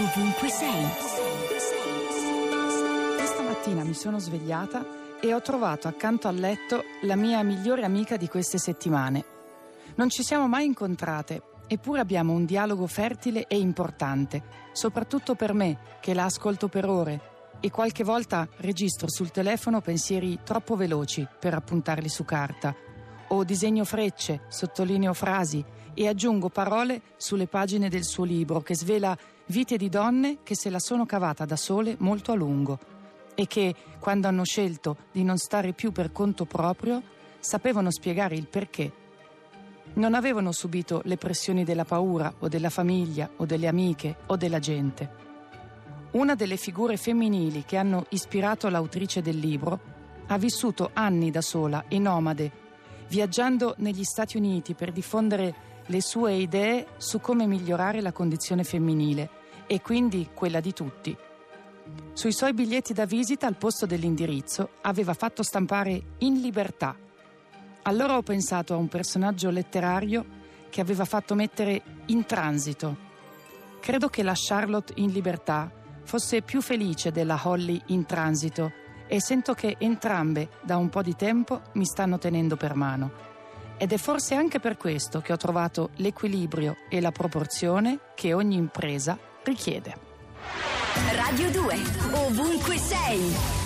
ovunque sei. Questa mattina mi sono svegliata e ho trovato accanto al letto la mia migliore amica di queste settimane. Non ci siamo mai incontrate, eppure abbiamo un dialogo fertile e importante, soprattutto per me, che la ascolto per ore e qualche volta registro sul telefono pensieri troppo veloci per appuntarli su carta, o disegno frecce, sottolineo frasi e aggiungo parole sulle pagine del suo libro che svela vite di donne che se la sono cavata da sole molto a lungo e che, quando hanno scelto di non stare più per conto proprio, sapevano spiegare il perché. Non avevano subito le pressioni della paura o della famiglia o delle amiche o della gente. Una delle figure femminili che hanno ispirato l'autrice del libro ha vissuto anni da sola e nomade, viaggiando negli Stati Uniti per diffondere le sue idee su come migliorare la condizione femminile e quindi quella di tutti. Sui suoi biglietti da visita al posto dell'indirizzo aveva fatto stampare in libertà. Allora ho pensato a un personaggio letterario che aveva fatto mettere in transito. Credo che la Charlotte in libertà fosse più felice della Holly in transito e sento che entrambe da un po' di tempo mi stanno tenendo per mano. Ed è forse anche per questo che ho trovato l'equilibrio e la proporzione che ogni impresa richiede. Radio 2, ovunque sei.